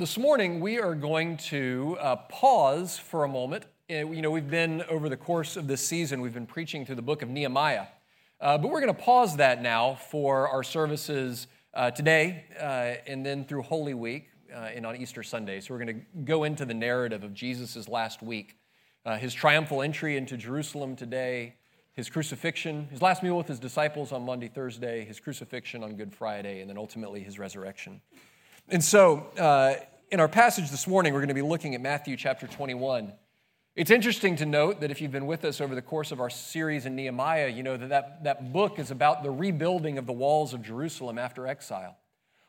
This morning, we are going to uh, pause for a moment. Uh, you know, we've been, over the course of this season, we've been preaching through the book of Nehemiah. Uh, but we're going to pause that now for our services uh, today uh, and then through Holy Week uh, and on Easter Sunday. So we're going to go into the narrative of Jesus' last week, his triumphal entry into Jerusalem today, his crucifixion, his last meal with his disciples on Monday, Thursday, his crucifixion on Good Friday, and then ultimately his resurrection. And so, uh, in our passage this morning, we're going to be looking at Matthew chapter 21. It's interesting to note that if you've been with us over the course of our series in Nehemiah, you know that that, that book is about the rebuilding of the walls of Jerusalem after exile.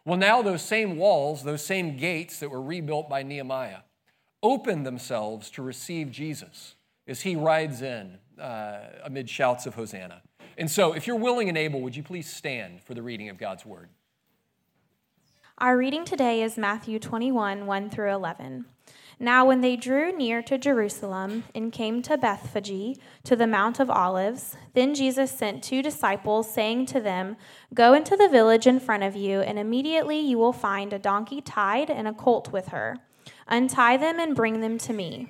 Well, now those same walls, those same gates that were rebuilt by Nehemiah, open themselves to receive Jesus as he rides in uh, amid shouts of Hosanna. And so, if you're willing and able, would you please stand for the reading of God's word? Our reading today is Matthew 21 1 through 11. Now, when they drew near to Jerusalem and came to Bethphage, to the Mount of Olives, then Jesus sent two disciples, saying to them, Go into the village in front of you, and immediately you will find a donkey tied and a colt with her. Untie them and bring them to me.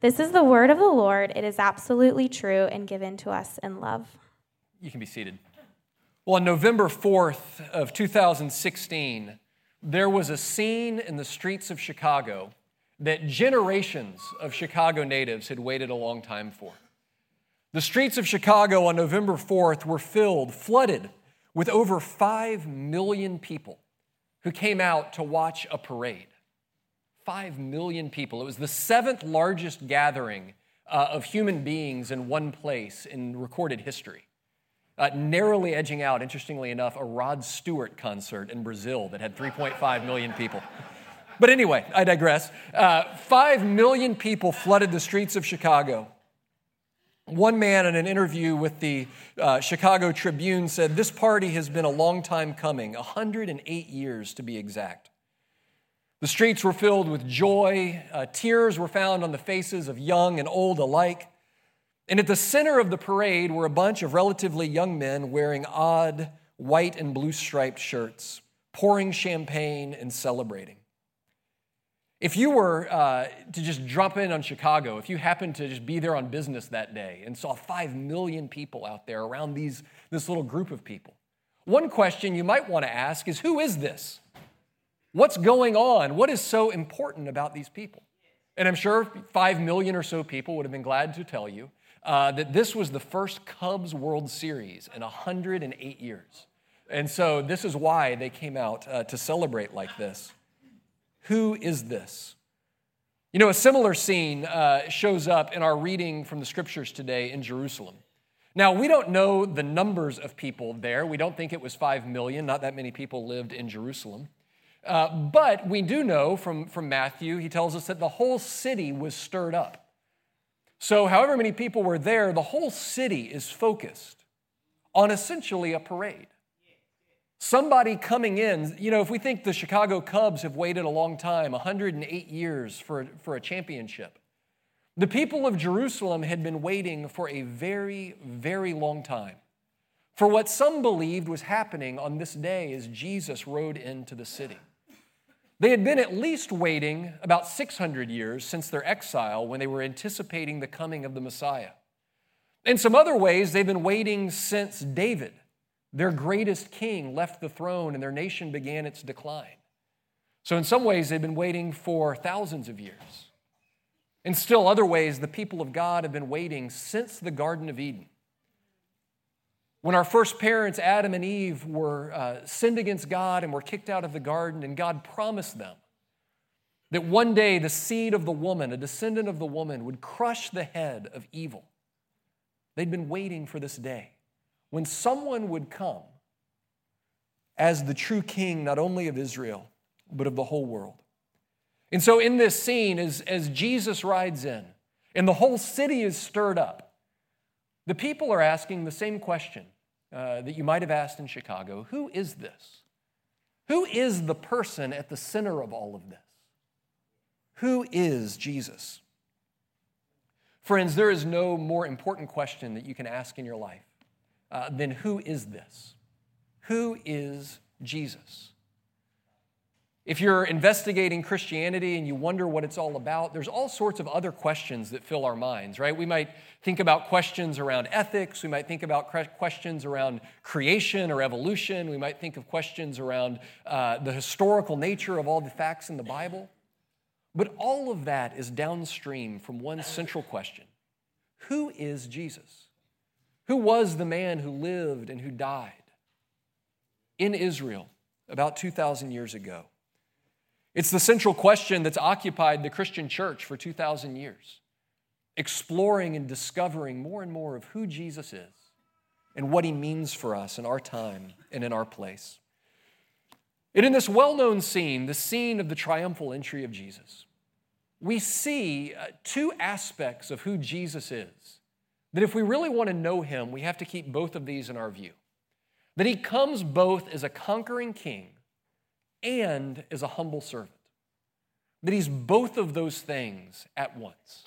This is the word of the Lord. It is absolutely true and given to us in love. You can be seated. Well, on November 4th of 2016, there was a scene in the streets of Chicago that generations of Chicago natives had waited a long time for. The streets of Chicago on November 4th were filled, flooded with over 5 million people who came out to watch a parade. 5 million people. It was the seventh largest gathering uh, of human beings in one place in recorded history. Uh, narrowly edging out, interestingly enough, a Rod Stewart concert in Brazil that had 3.5 million people. But anyway, I digress. Uh, Five million people flooded the streets of Chicago. One man in an interview with the uh, Chicago Tribune said, This party has been a long time coming, 108 years to be exact. The streets were filled with joy. Uh, tears were found on the faces of young and old alike. And at the center of the parade were a bunch of relatively young men wearing odd white and blue striped shirts, pouring champagne and celebrating. If you were uh, to just drop in on Chicago, if you happened to just be there on business that day and saw five million people out there around these, this little group of people, one question you might want to ask is who is this? What's going on? What is so important about these people? And I'm sure five million or so people would have been glad to tell you uh, that this was the first Cubs World Series in 108 years. And so this is why they came out uh, to celebrate like this. Who is this? You know, a similar scene uh, shows up in our reading from the scriptures today in Jerusalem. Now, we don't know the numbers of people there. We don't think it was 5 million. Not that many people lived in Jerusalem. Uh, but we do know from, from Matthew, he tells us that the whole city was stirred up. So, however many people were there, the whole city is focused on essentially a parade. Somebody coming in, you know, if we think the Chicago Cubs have waited a long time, 108 years for, for a championship, the people of Jerusalem had been waiting for a very, very long time for what some believed was happening on this day as Jesus rode into the city. They had been at least waiting about 600 years since their exile when they were anticipating the coming of the Messiah. In some other ways, they've been waiting since David, their greatest king, left the throne and their nation began its decline. So, in some ways, they've been waiting for thousands of years. In still other ways, the people of God have been waiting since the Garden of Eden. When our first parents, Adam and Eve, were uh, sinned against God and were kicked out of the garden, and God promised them that one day the seed of the woman, a descendant of the woman, would crush the head of evil. They'd been waiting for this day when someone would come as the true king, not only of Israel, but of the whole world. And so, in this scene, as, as Jesus rides in and the whole city is stirred up, the people are asking the same question uh, that you might have asked in Chicago Who is this? Who is the person at the center of all of this? Who is Jesus? Friends, there is no more important question that you can ask in your life uh, than who is this? Who is Jesus? If you're investigating Christianity and you wonder what it's all about, there's all sorts of other questions that fill our minds, right? We might think about questions around ethics. We might think about questions around creation or evolution. We might think of questions around uh, the historical nature of all the facts in the Bible. But all of that is downstream from one central question Who is Jesus? Who was the man who lived and who died in Israel about 2,000 years ago? It's the central question that's occupied the Christian church for 2,000 years, exploring and discovering more and more of who Jesus is and what he means for us in our time and in our place. And in this well known scene, the scene of the triumphal entry of Jesus, we see uh, two aspects of who Jesus is. That if we really want to know him, we have to keep both of these in our view. That he comes both as a conquering king and as a humble servant. That he's both of those things at once.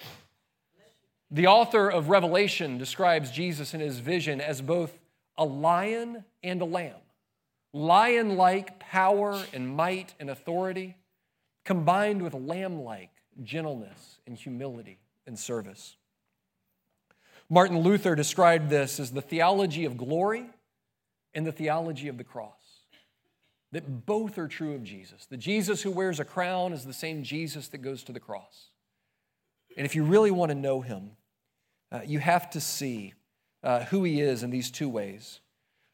The author of Revelation describes Jesus in his vision as both a lion and a lamb. Lion like power and might and authority, combined with lamb like gentleness and humility and service. Martin Luther described this as the theology of glory and the theology of the cross that both are true of Jesus. The Jesus who wears a crown is the same Jesus that goes to the cross. And if you really want to know him, uh, you have to see uh, who he is in these two ways.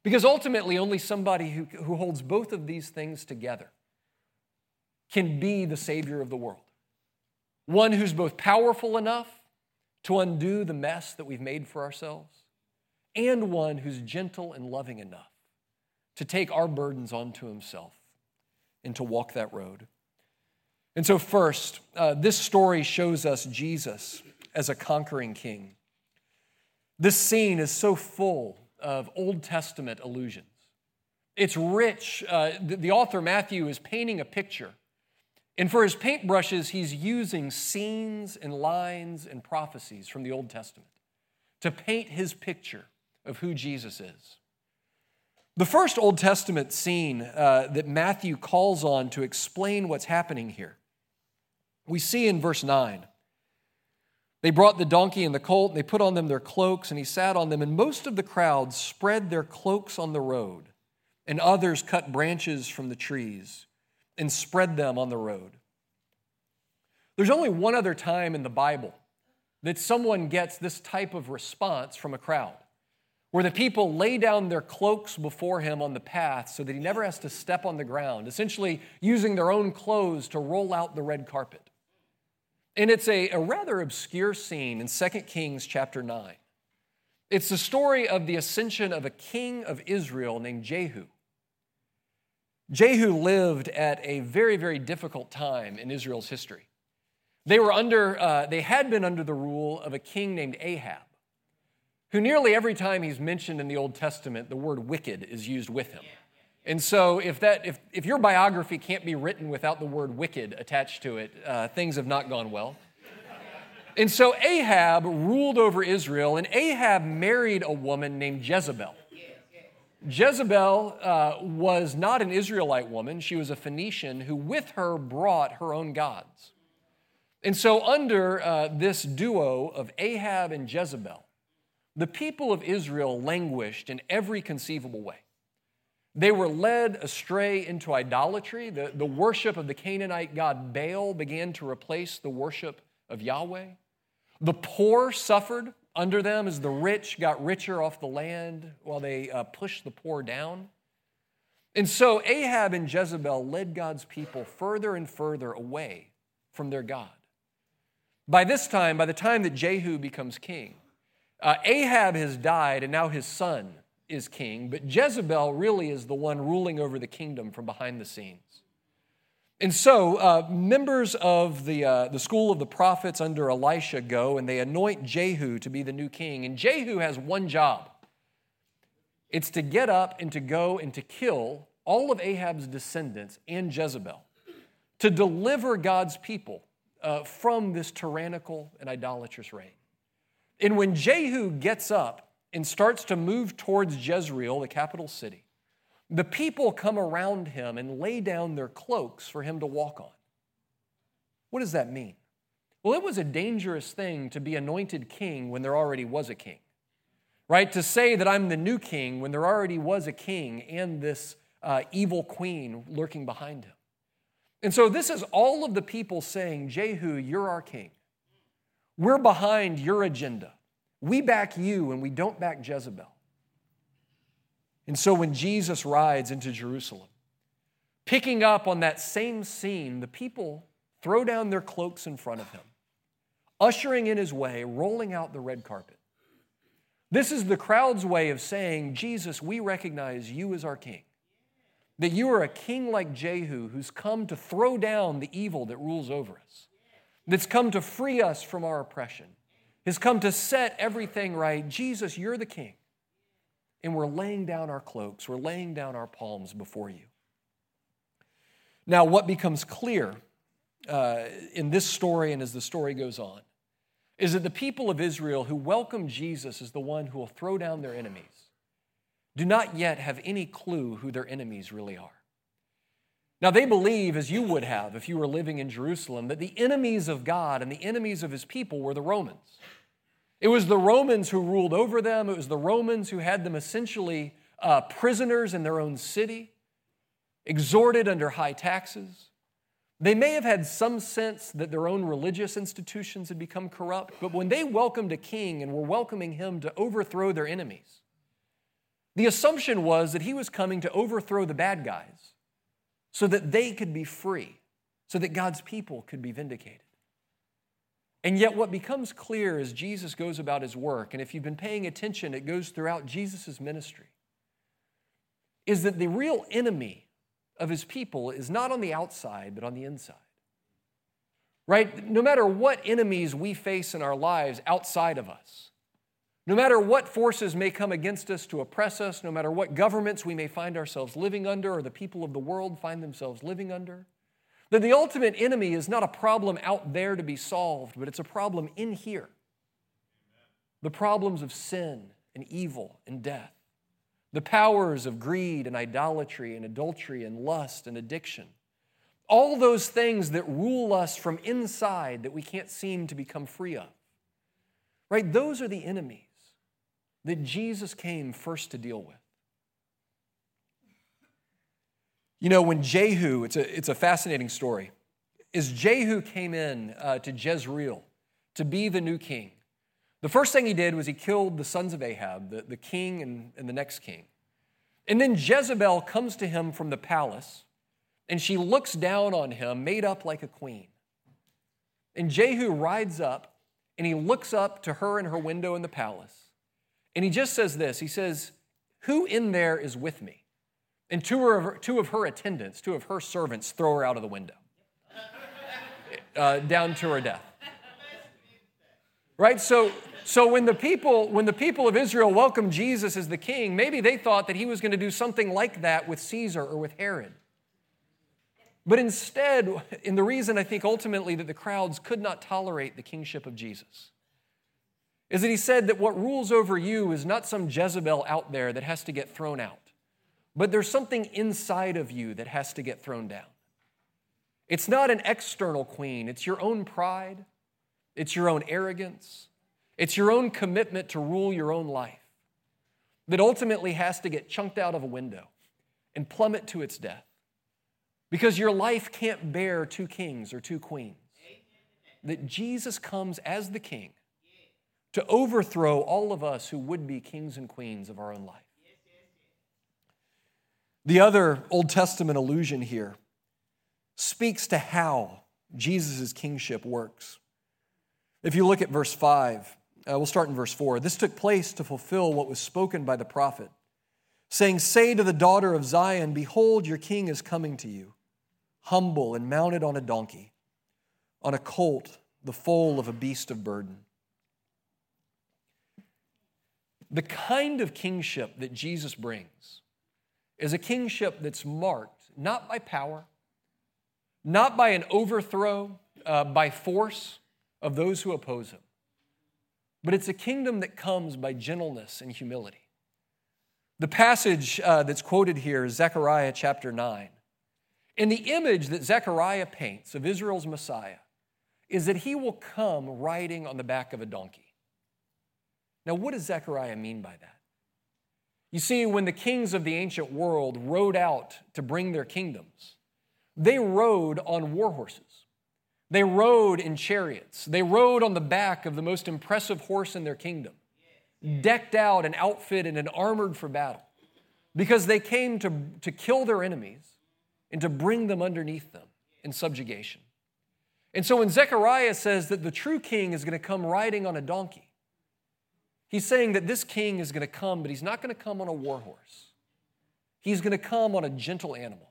Because ultimately, only somebody who, who holds both of these things together can be the Savior of the world. One who's both powerful enough to undo the mess that we've made for ourselves, and one who's gentle and loving enough to take our burdens onto himself and to walk that road. And so, first, uh, this story shows us Jesus as a conquering king. This scene is so full of Old Testament allusions. It's rich. Uh, the, the author Matthew is painting a picture. And for his paintbrushes, he's using scenes and lines and prophecies from the Old Testament to paint his picture of who Jesus is. The first Old Testament scene uh, that Matthew calls on to explain what's happening here, we see in verse 9. They brought the donkey and the colt, and they put on them their cloaks, and he sat on them. And most of the crowd spread their cloaks on the road, and others cut branches from the trees and spread them on the road. There's only one other time in the Bible that someone gets this type of response from a crowd where the people lay down their cloaks before him on the path so that he never has to step on the ground, essentially using their own clothes to roll out the red carpet. And it's a, a rather obscure scene in 2 Kings chapter 9. It's the story of the ascension of a king of Israel named Jehu. Jehu lived at a very, very difficult time in Israel's history. They were under, uh, they had been under the rule of a king named Ahab who nearly every time he's mentioned in the Old Testament, the word wicked is used with him. And so, if, that, if, if your biography can't be written without the word wicked attached to it, uh, things have not gone well. And so, Ahab ruled over Israel, and Ahab married a woman named Jezebel. Jezebel uh, was not an Israelite woman, she was a Phoenician who, with her, brought her own gods. And so, under uh, this duo of Ahab and Jezebel, the people of Israel languished in every conceivable way. They were led astray into idolatry. The, the worship of the Canaanite god Baal began to replace the worship of Yahweh. The poor suffered under them as the rich got richer off the land while they uh, pushed the poor down. And so Ahab and Jezebel led God's people further and further away from their God. By this time, by the time that Jehu becomes king, uh, Ahab has died and now his son is king, but Jezebel really is the one ruling over the kingdom from behind the scenes. And so, uh, members of the, uh, the school of the prophets under Elisha go and they anoint Jehu to be the new king. And Jehu has one job it's to get up and to go and to kill all of Ahab's descendants and Jezebel, to deliver God's people uh, from this tyrannical and idolatrous reign. And when Jehu gets up and starts to move towards Jezreel, the capital city, the people come around him and lay down their cloaks for him to walk on. What does that mean? Well, it was a dangerous thing to be anointed king when there already was a king, right? To say that I'm the new king when there already was a king and this uh, evil queen lurking behind him. And so this is all of the people saying, Jehu, you're our king. We're behind your agenda. We back you and we don't back Jezebel. And so when Jesus rides into Jerusalem, picking up on that same scene, the people throw down their cloaks in front of him, ushering in his way, rolling out the red carpet. This is the crowd's way of saying, Jesus, we recognize you as our king. That you are a king like Jehu who's come to throw down the evil that rules over us, that's come to free us from our oppression, has come to set everything right. Jesus, you're the king and we're laying down our cloaks, we're laying down our palms before you. Now, what becomes clear uh, in this story and as the story goes on is that the people of Israel who welcome Jesus as the one who will throw down their enemies do not yet have any clue who their enemies really are. Now, they believe, as you would have if you were living in Jerusalem, that the enemies of God and the enemies of his people were the Romans. It was the Romans who ruled over them, it was the Romans who had them essentially uh, prisoners in their own city, exhorted under high taxes. They may have had some sense that their own religious institutions had become corrupt, but when they welcomed a king and were welcoming him to overthrow their enemies, the assumption was that he was coming to overthrow the bad guys so that they could be free, so that God's people could be vindicated. And yet, what becomes clear as Jesus goes about his work, and if you've been paying attention, it goes throughout Jesus' ministry, is that the real enemy of his people is not on the outside, but on the inside. Right? No matter what enemies we face in our lives outside of us, no matter what forces may come against us to oppress us, no matter what governments we may find ourselves living under or the people of the world find themselves living under, that the ultimate enemy is not a problem out there to be solved, but it's a problem in here. The problems of sin and evil and death, the powers of greed and idolatry and adultery and lust and addiction. All those things that rule us from inside that we can't seem to become free of. Right? Those are the enemies that Jesus came first to deal with. You know, when Jehu, it's a, it's a fascinating story, is Jehu came in uh, to Jezreel to be the new king, the first thing he did was he killed the sons of Ahab, the, the king and, and the next king. And then Jezebel comes to him from the palace, and she looks down on him, made up like a queen. And Jehu rides up, and he looks up to her in her window in the palace, and he just says this He says, Who in there is with me? And two of, her, two of her attendants, two of her servants, throw her out of the window, uh, down to her death. Right? So, So when the people when the people of Israel welcomed Jesus as the king, maybe they thought that he was going to do something like that with Caesar or with Herod. But instead, and the reason I think ultimately that the crowds could not tolerate the kingship of Jesus is that he said that what rules over you is not some Jezebel out there that has to get thrown out, but there's something inside of you that has to get thrown down. It's not an external queen, it's your own pride, it's your own arrogance, it's your own commitment to rule your own life that ultimately has to get chunked out of a window and plummet to its death. Because your life can't bear two kings or two queens. That Jesus comes as the king to overthrow all of us who would be kings and queens of our own life. The other Old Testament allusion here speaks to how Jesus' kingship works. If you look at verse 5, uh, we'll start in verse 4. This took place to fulfill what was spoken by the prophet, saying, Say to the daughter of Zion, Behold, your king is coming to you, humble and mounted on a donkey, on a colt, the foal of a beast of burden. The kind of kingship that Jesus brings is a kingship that's marked not by power, not by an overthrow uh, by force of those who oppose him, but it's a kingdom that comes by gentleness and humility. The passage uh, that's quoted here is Zechariah chapter 9. And the image that Zechariah paints of Israel's Messiah is that he will come riding on the back of a donkey. Now, what does Zechariah mean by that? You see, when the kings of the ancient world rode out to bring their kingdoms, they rode on war horses. They rode in chariots. They rode on the back of the most impressive horse in their kingdom, decked out and outfitted and armored for battle, because they came to, to kill their enemies and to bring them underneath them in subjugation. And so when Zechariah says that the true king is going to come riding on a donkey, he's saying that this king is going to come, but he's not going to come on a war horse. He's going to come on a gentle animal.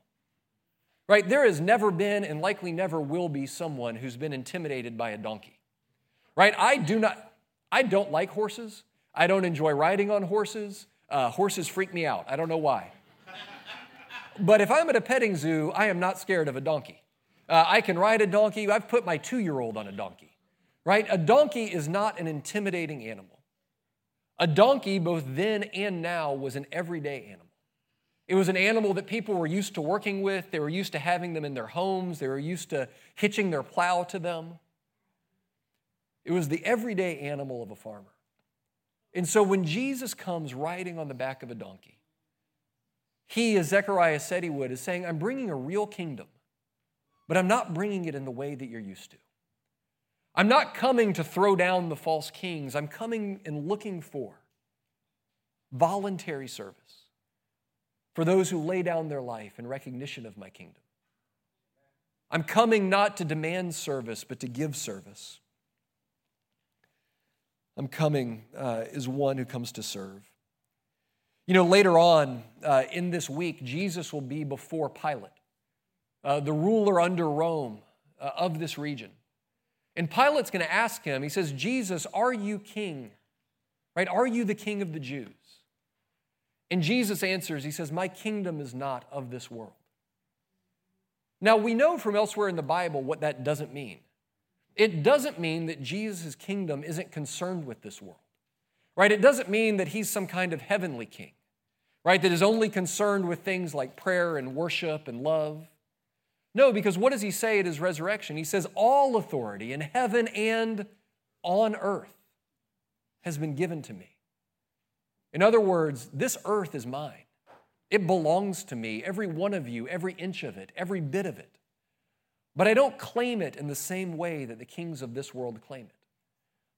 Right? There has never been and likely never will be someone who's been intimidated by a donkey. Right? I do not, I don't like horses. I don't enjoy riding on horses. Uh, horses freak me out. I don't know why. But if I'm at a petting zoo, I am not scared of a donkey. Uh, I can ride a donkey. I've put my two year old on a donkey, right? A donkey is not an intimidating animal. A donkey, both then and now, was an everyday animal. It was an animal that people were used to working with. They were used to having them in their homes. They were used to hitching their plow to them. It was the everyday animal of a farmer. And so when Jesus comes riding on the back of a donkey, he, as Zechariah said he would, is saying, I'm bringing a real kingdom, but I'm not bringing it in the way that you're used to. I'm not coming to throw down the false kings. I'm coming and looking for voluntary service for those who lay down their life in recognition of my kingdom. I'm coming not to demand service, but to give service. I'm coming uh, as one who comes to serve. You know, later on uh, in this week, Jesus will be before Pilate, uh, the ruler under Rome uh, of this region. And Pilate's going to ask him, he says, Jesus, are you king? Right? Are you the king of the Jews? And Jesus answers, He says, My kingdom is not of this world. Now, we know from elsewhere in the Bible what that doesn't mean. It doesn't mean that Jesus' kingdom isn't concerned with this world, right? It doesn't mean that he's some kind of heavenly king, right? That is only concerned with things like prayer and worship and love. No, because what does he say at his resurrection? He says, All authority in heaven and on earth has been given to me. In other words, this earth is mine. It belongs to me, every one of you, every inch of it, every bit of it. But I don't claim it in the same way that the kings of this world claim it.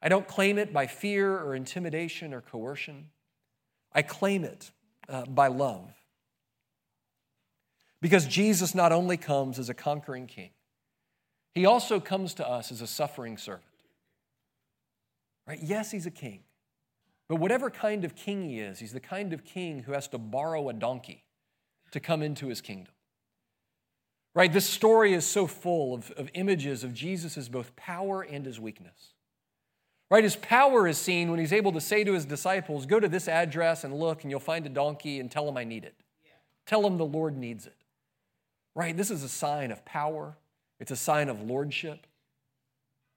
I don't claim it by fear or intimidation or coercion. I claim it uh, by love. Because Jesus not only comes as a conquering king, he also comes to us as a suffering servant. Right? Yes, he's a king. But whatever kind of king he is, he's the kind of king who has to borrow a donkey to come into his kingdom. Right? This story is so full of, of images of Jesus' both power and his weakness. Right? His power is seen when he's able to say to his disciples, Go to this address and look, and you'll find a donkey and tell him I need it. Yeah. Tell him the Lord needs it. Right? This is a sign of power, it's a sign of lordship.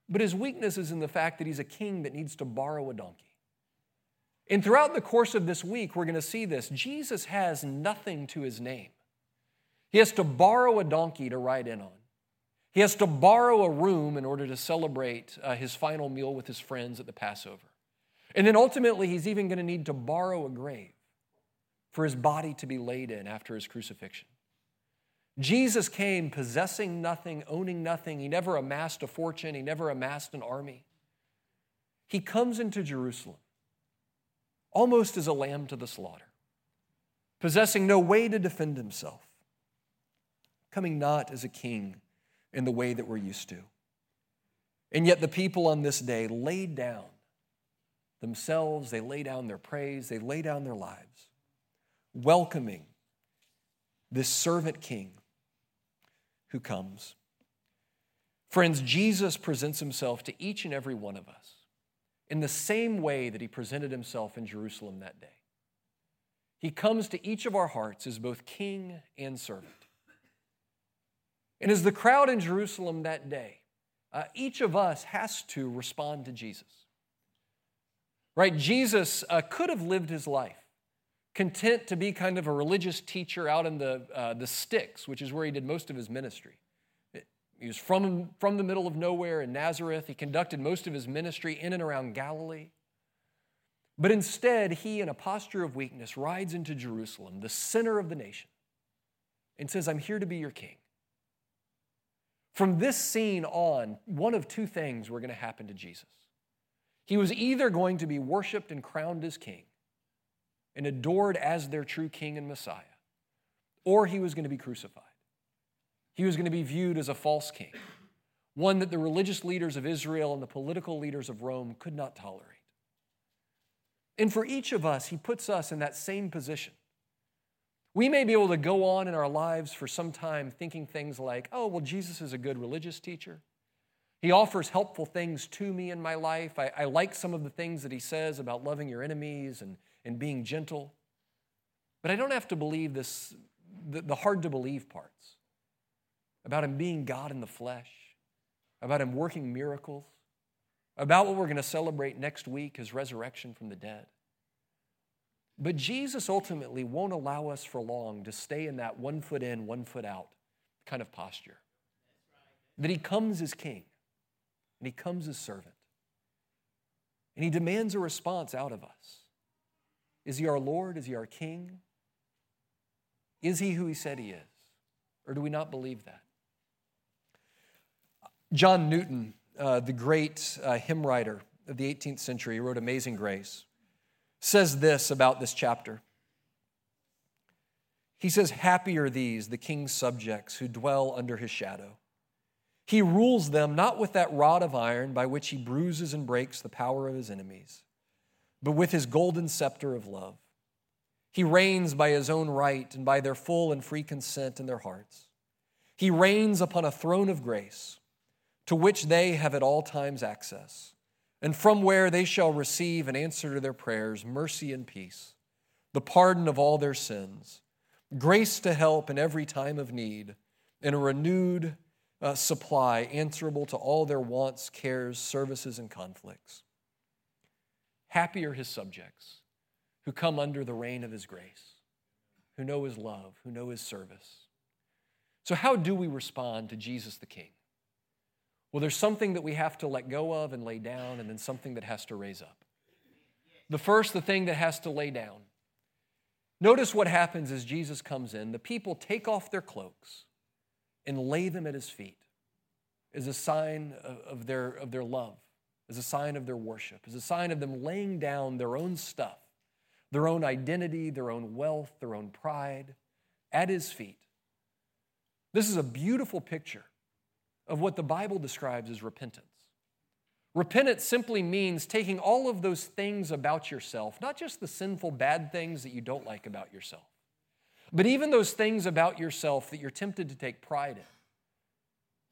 But his weakness is in the fact that he's a king that needs to borrow a donkey. And throughout the course of this week, we're going to see this. Jesus has nothing to his name. He has to borrow a donkey to ride in on. He has to borrow a room in order to celebrate uh, his final meal with his friends at the Passover. And then ultimately, he's even going to need to borrow a grave for his body to be laid in after his crucifixion. Jesus came possessing nothing, owning nothing. He never amassed a fortune, he never amassed an army. He comes into Jerusalem almost as a lamb to the slaughter, possessing no way to defend himself, coming not as a king in the way that we're used to. And yet, the people on this day laid down themselves, they lay down their praise, they lay down their lives, welcoming this servant king who comes. Friends, Jesus presents himself to each and every one of us in the same way that he presented himself in Jerusalem that day. He comes to each of our hearts as both king and servant. And as the crowd in Jerusalem that day, uh, each of us has to respond to Jesus. Right? Jesus uh, could have lived his life content to be kind of a religious teacher out in the, uh, the sticks, which is where he did most of his ministry. He was from, from the middle of nowhere in Nazareth. He conducted most of his ministry in and around Galilee. But instead, he, in a posture of weakness, rides into Jerusalem, the center of the nation, and says, I'm here to be your king. From this scene on, one of two things were going to happen to Jesus. He was either going to be worshiped and crowned as king and adored as their true king and Messiah, or he was going to be crucified. He was going to be viewed as a false king, one that the religious leaders of Israel and the political leaders of Rome could not tolerate. And for each of us, he puts us in that same position. We may be able to go on in our lives for some time thinking things like, oh, well, Jesus is a good religious teacher. He offers helpful things to me in my life. I, I, like some of the things that he says about loving your enemies and, and being gentle. But I don't have to believe this, the, the hard to believe parts about him being God in the flesh, about him working miracles, about what we're going to celebrate next week, his resurrection from the dead. But Jesus ultimately won't allow us for long to stay in that one foot in, one foot out kind of posture. That he comes as king and he comes as servant. And he demands a response out of us. Is he our Lord? Is he our king? Is he who he said he is? Or do we not believe that? John Newton, uh, the great uh, hymn writer of the 18th century, wrote Amazing Grace says this about this chapter. He says, Happy are these, the king's subjects, who dwell under his shadow. He rules them not with that rod of iron by which he bruises and breaks the power of his enemies, but with his golden scepter of love. He reigns by his own right and by their full and free consent in their hearts. He reigns upon a throne of grace to which they have at all times access and from where they shall receive an answer to their prayers mercy and peace, the pardon of all their sins, grace to help in every time of need, and a renewed uh, supply answerable to all their wants, cares, services, and conflicts. Happy are his subjects who come under the reign of his grace, who know his love, who know his service. So, how do we respond to Jesus the King? Well, there's something that we have to let go of and lay down, and then something that has to raise up. The first, the thing that has to lay down. Notice what happens as Jesus comes in. The people take off their cloaks and lay them at his feet as a sign of their, of their love, as a sign of their worship, as a sign of them laying down their own stuff, their own identity, their own wealth, their own pride at his feet. This is a beautiful picture of what the Bible describes as repentance. Repentance simply means taking all of those things about yourself, not just the sinful, bad things that you don't like about yourself, but even those things about yourself that you're tempted to take pride in.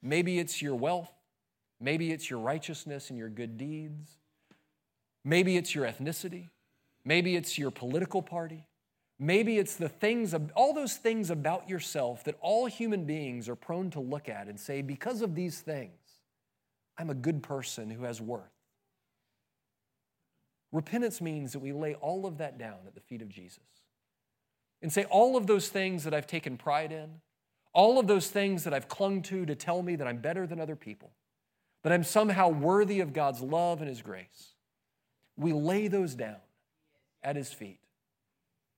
Maybe it's your wealth, maybe it's your righteousness and your good deeds, Maybe it's your ethnicity. Maybe it's your political party. Maybe it's the things, all those things about yourself that all human beings are prone to look at and say, because of these things, I'm a good person who has worth. Repentance means that we lay all of that down at the feet of Jesus and say, all of those things that I've taken pride in, all of those things that I've clung to to tell me that I'm better than other people, that I'm somehow worthy of God's love and His grace, we lay those down at His feet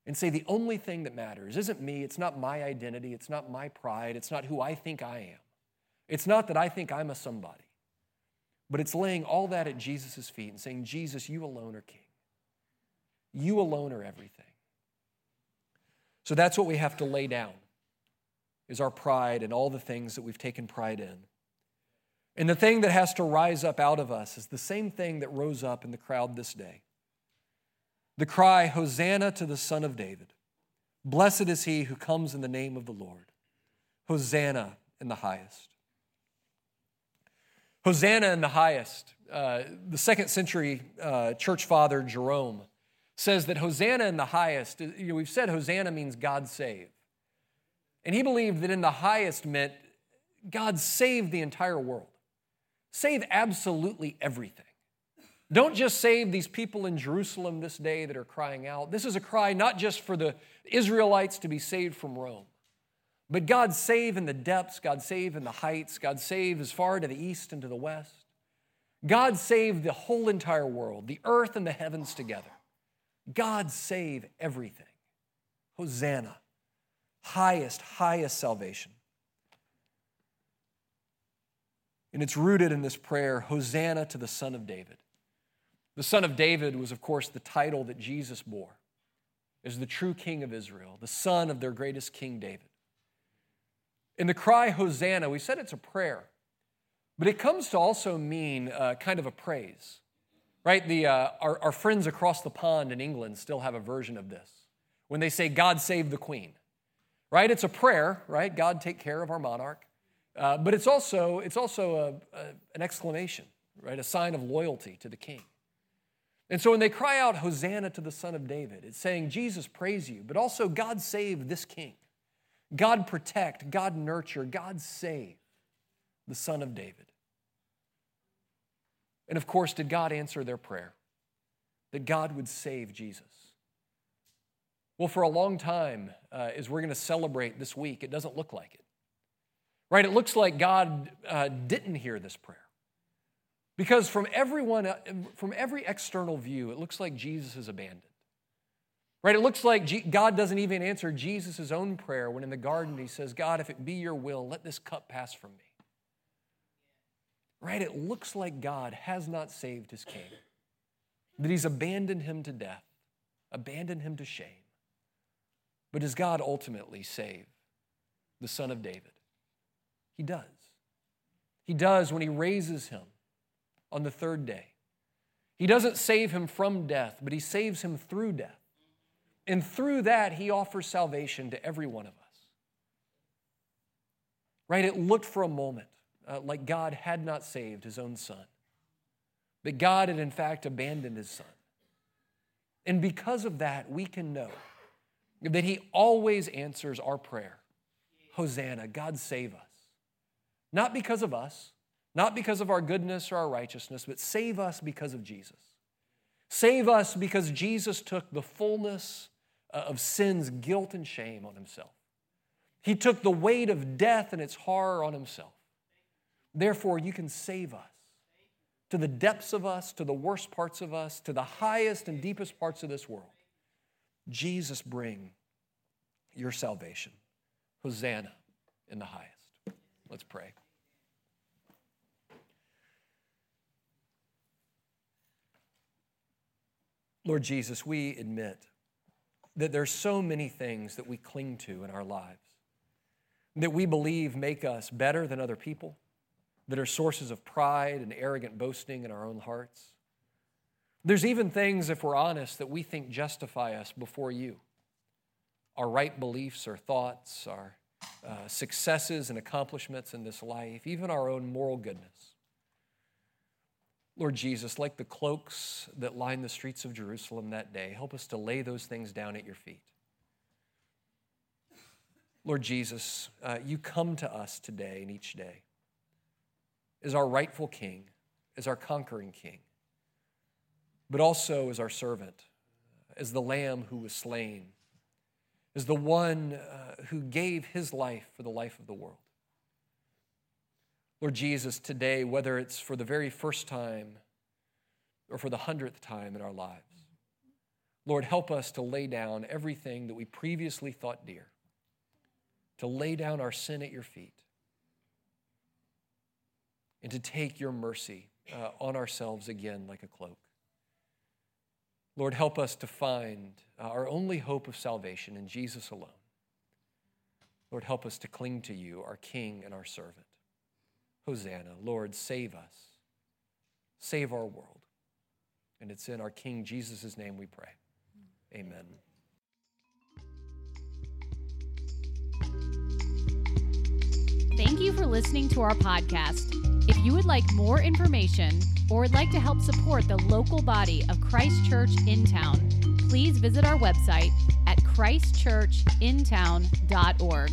and say, the only thing that matters isn't me, it's not my identity, it's not my pride, it's not who I think I am. It's not that I think I'm a somebody, but it's laying all that at Jesus' feet and saying, Jesus, you alone are king. You alone are everything. So that's what we have to lay down is our pride and all the things that we've taken pride in. And the thing that has to rise up out of us is the same thing that rose up in the crowd this day the cry, Hosanna to the Son of David. Blessed is he who comes in the name of the Lord. Hosanna in the highest. Hosanna in the highest. Uh, the second century uh, church father Jerome says that Hosanna in the highest, you know, we've said Hosanna means God save. And he believed that in the highest meant God save the entire world, save absolutely everything. Don't just save these people in Jerusalem this day that are crying out. This is a cry not just for the Israelites to be saved from Rome, but God save in the depths, God save in the heights, God save as far to the east and to the west. God save the whole entire world, the earth and the heavens together. God save everything. Hosanna, highest, highest salvation. And it's rooted in this prayer Hosanna to the Son of David. The Son of David was, of course, the title that Jesus bore as the true King of Israel, the son of their greatest King David. In the cry, Hosanna, we said it's a prayer, but it comes to also mean uh, kind of a praise, right? The, uh, our, our friends across the pond in England still have a version of this when they say, God save the Queen, right? It's a prayer, right? God take care of our monarch. Uh, but it's also, it's also a, a, an exclamation, right? A sign of loyalty to the king. And so when they cry out, Hosanna to the Son of David, it's saying, Jesus praise you, but also God save this king. God protect, God nurture, God save the Son of David. And of course, did God answer their prayer? That God would save Jesus. Well, for a long time, uh, as we're going to celebrate this week, it doesn't look like it. Right? It looks like God uh, didn't hear this prayer. Because from everyone, from every external view, it looks like Jesus is abandoned. Right? It looks like God doesn't even answer Jesus' own prayer when in the garden he says, God, if it be your will, let this cup pass from me. Right? It looks like God has not saved his king, that he's abandoned him to death, abandoned him to shame. But does God ultimately save the son of David? He does. He does when he raises him on the third day. He doesn't save him from death, but he saves him through death. And through that, he offers salvation to every one of us. Right? It looked for a moment uh, like God had not saved his own son, that God had in fact abandoned his son. And because of that, we can know that he always answers our prayer Hosanna, God save us. Not because of us, not because of our goodness or our righteousness, but save us because of Jesus. Save us because Jesus took the fullness uh, of sin's guilt and shame on himself. He took the weight of death and its horror on himself. Therefore, you can save us to the depths of us, to the worst parts of us, to the highest and deepest parts of this world. Jesus, bring your salvation. Hosanna in the highest. Let's pray. Lord Jesus, we admit that there's so many things that we cling to in our lives that we believe make us better than other people, that are sources of pride and arrogant boasting in our own hearts. There's even things, if we're honest, that we think justify us before you our right beliefs, our thoughts, our uh, successes and accomplishments in this life, even our own moral goodness. Lord Jesus, like the cloaks that lined the streets of Jerusalem that day, help us to lay those things down at your feet. Lord Jesus, uh, you come to us today and each day as our rightful king, as our conquering king, but also as our servant, as the lamb who was slain, as the one uh, who gave his life for the life of the world. Lord Jesus, today, whether it's for the very first time or for the hundredth time in our lives, Lord, help us to lay down everything that we previously thought dear, to lay down our sin at your feet, and to take your mercy uh, on ourselves again like a cloak. Lord, help us to find uh, our only hope of salvation in Jesus alone. Lord, help us to cling to you, our King and our servant. Hosanna. Lord, save us. Save our world. And it's in our King Jesus' name we pray. Amen. Thank you for listening to our podcast. If you would like more information or would like to help support the local body of Christ Church in town, please visit our website at christchurchintown.org.